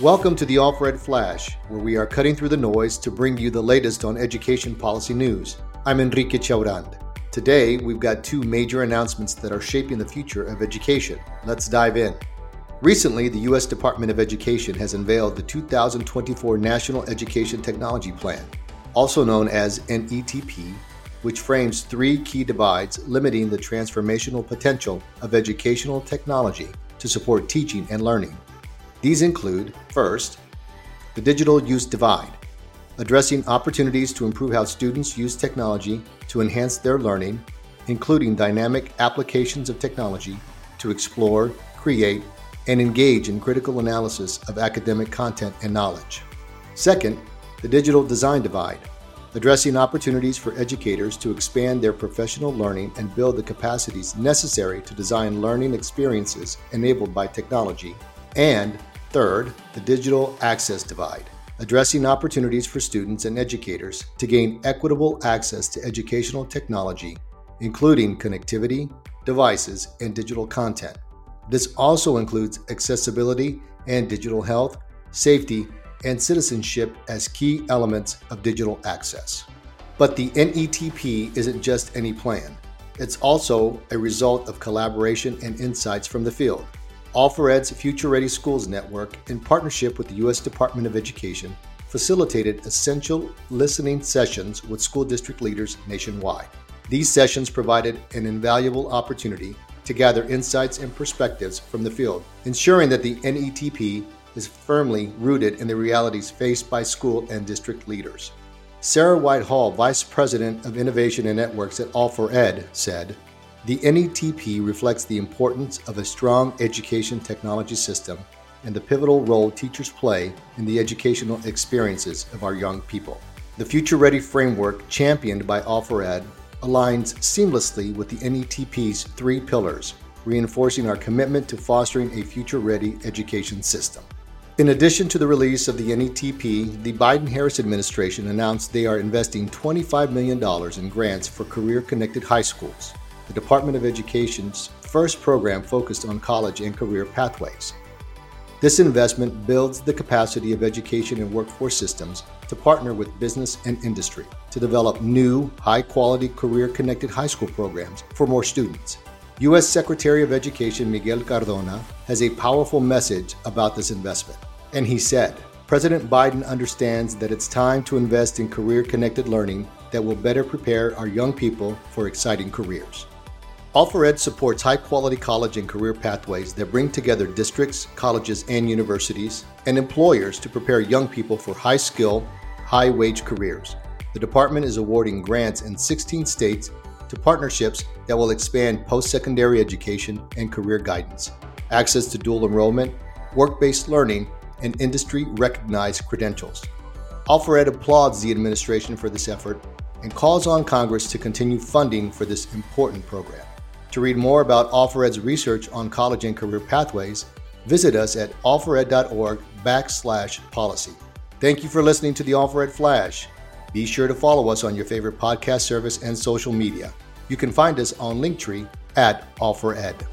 Welcome to the All4Ed Flash, where we are cutting through the noise to bring you the latest on education policy news. I'm Enrique Chaurand. Today, we've got two major announcements that are shaping the future of education. Let's dive in. Recently, the U.S. Department of Education has unveiled the 2024 National Education Technology Plan, also known as NETP, which frames three key divides limiting the transformational potential of educational technology to support teaching and learning. These include first, the digital use divide, addressing opportunities to improve how students use technology to enhance their learning, including dynamic applications of technology to explore, create, and engage in critical analysis of academic content and knowledge. Second, the digital design divide, addressing opportunities for educators to expand their professional learning and build the capacities necessary to design learning experiences enabled by technology. And Third, the digital access divide, addressing opportunities for students and educators to gain equitable access to educational technology, including connectivity, devices, and digital content. This also includes accessibility and digital health, safety, and citizenship as key elements of digital access. But the NETP isn't just any plan. It's also a result of collaboration and insights from the field. All4Ed's Future Ready Schools Network, in partnership with the U.S. Department of Education, facilitated essential listening sessions with school district leaders nationwide. These sessions provided an invaluable opportunity to gather insights and perspectives from the field, ensuring that the NETP is firmly rooted in the realities faced by school and district leaders. Sarah Whitehall, Vice President of Innovation and Networks at All4Ed, said, the NETP reflects the importance of a strong education technology system and the pivotal role teachers play in the educational experiences of our young people. The Future Ready framework, championed by All4Ed, aligns seamlessly with the NETP's three pillars, reinforcing our commitment to fostering a future ready education system. In addition to the release of the NETP, the Biden Harris administration announced they are investing $25 million in grants for career connected high schools the Department of Education's first program focused on college and career pathways. This investment builds the capacity of education and workforce systems to partner with business and industry to develop new, high quality career connected high school programs for more students. U.S. Secretary of Education Miguel Cardona has a powerful message about this investment. And he said, President Biden understands that it's time to invest in career connected learning that will better prepare our young people for exciting careers. All4Ed supports high quality college and career pathways that bring together districts, colleges, and universities, and employers to prepare young people for high skill, high wage careers. The department is awarding grants in 16 states to partnerships that will expand post secondary education and career guidance, access to dual enrollment, work based learning, and industry recognized credentials. All4Ed applauds the administration for this effort and calls on Congress to continue funding for this important program. To read more about All4Ed's research on college and career pathways, visit us at all4ed.org backslash policy. Thank you for listening to the All4Ed Flash. Be sure to follow us on your favorite podcast service and social media. You can find us on Linktree at All4Ed.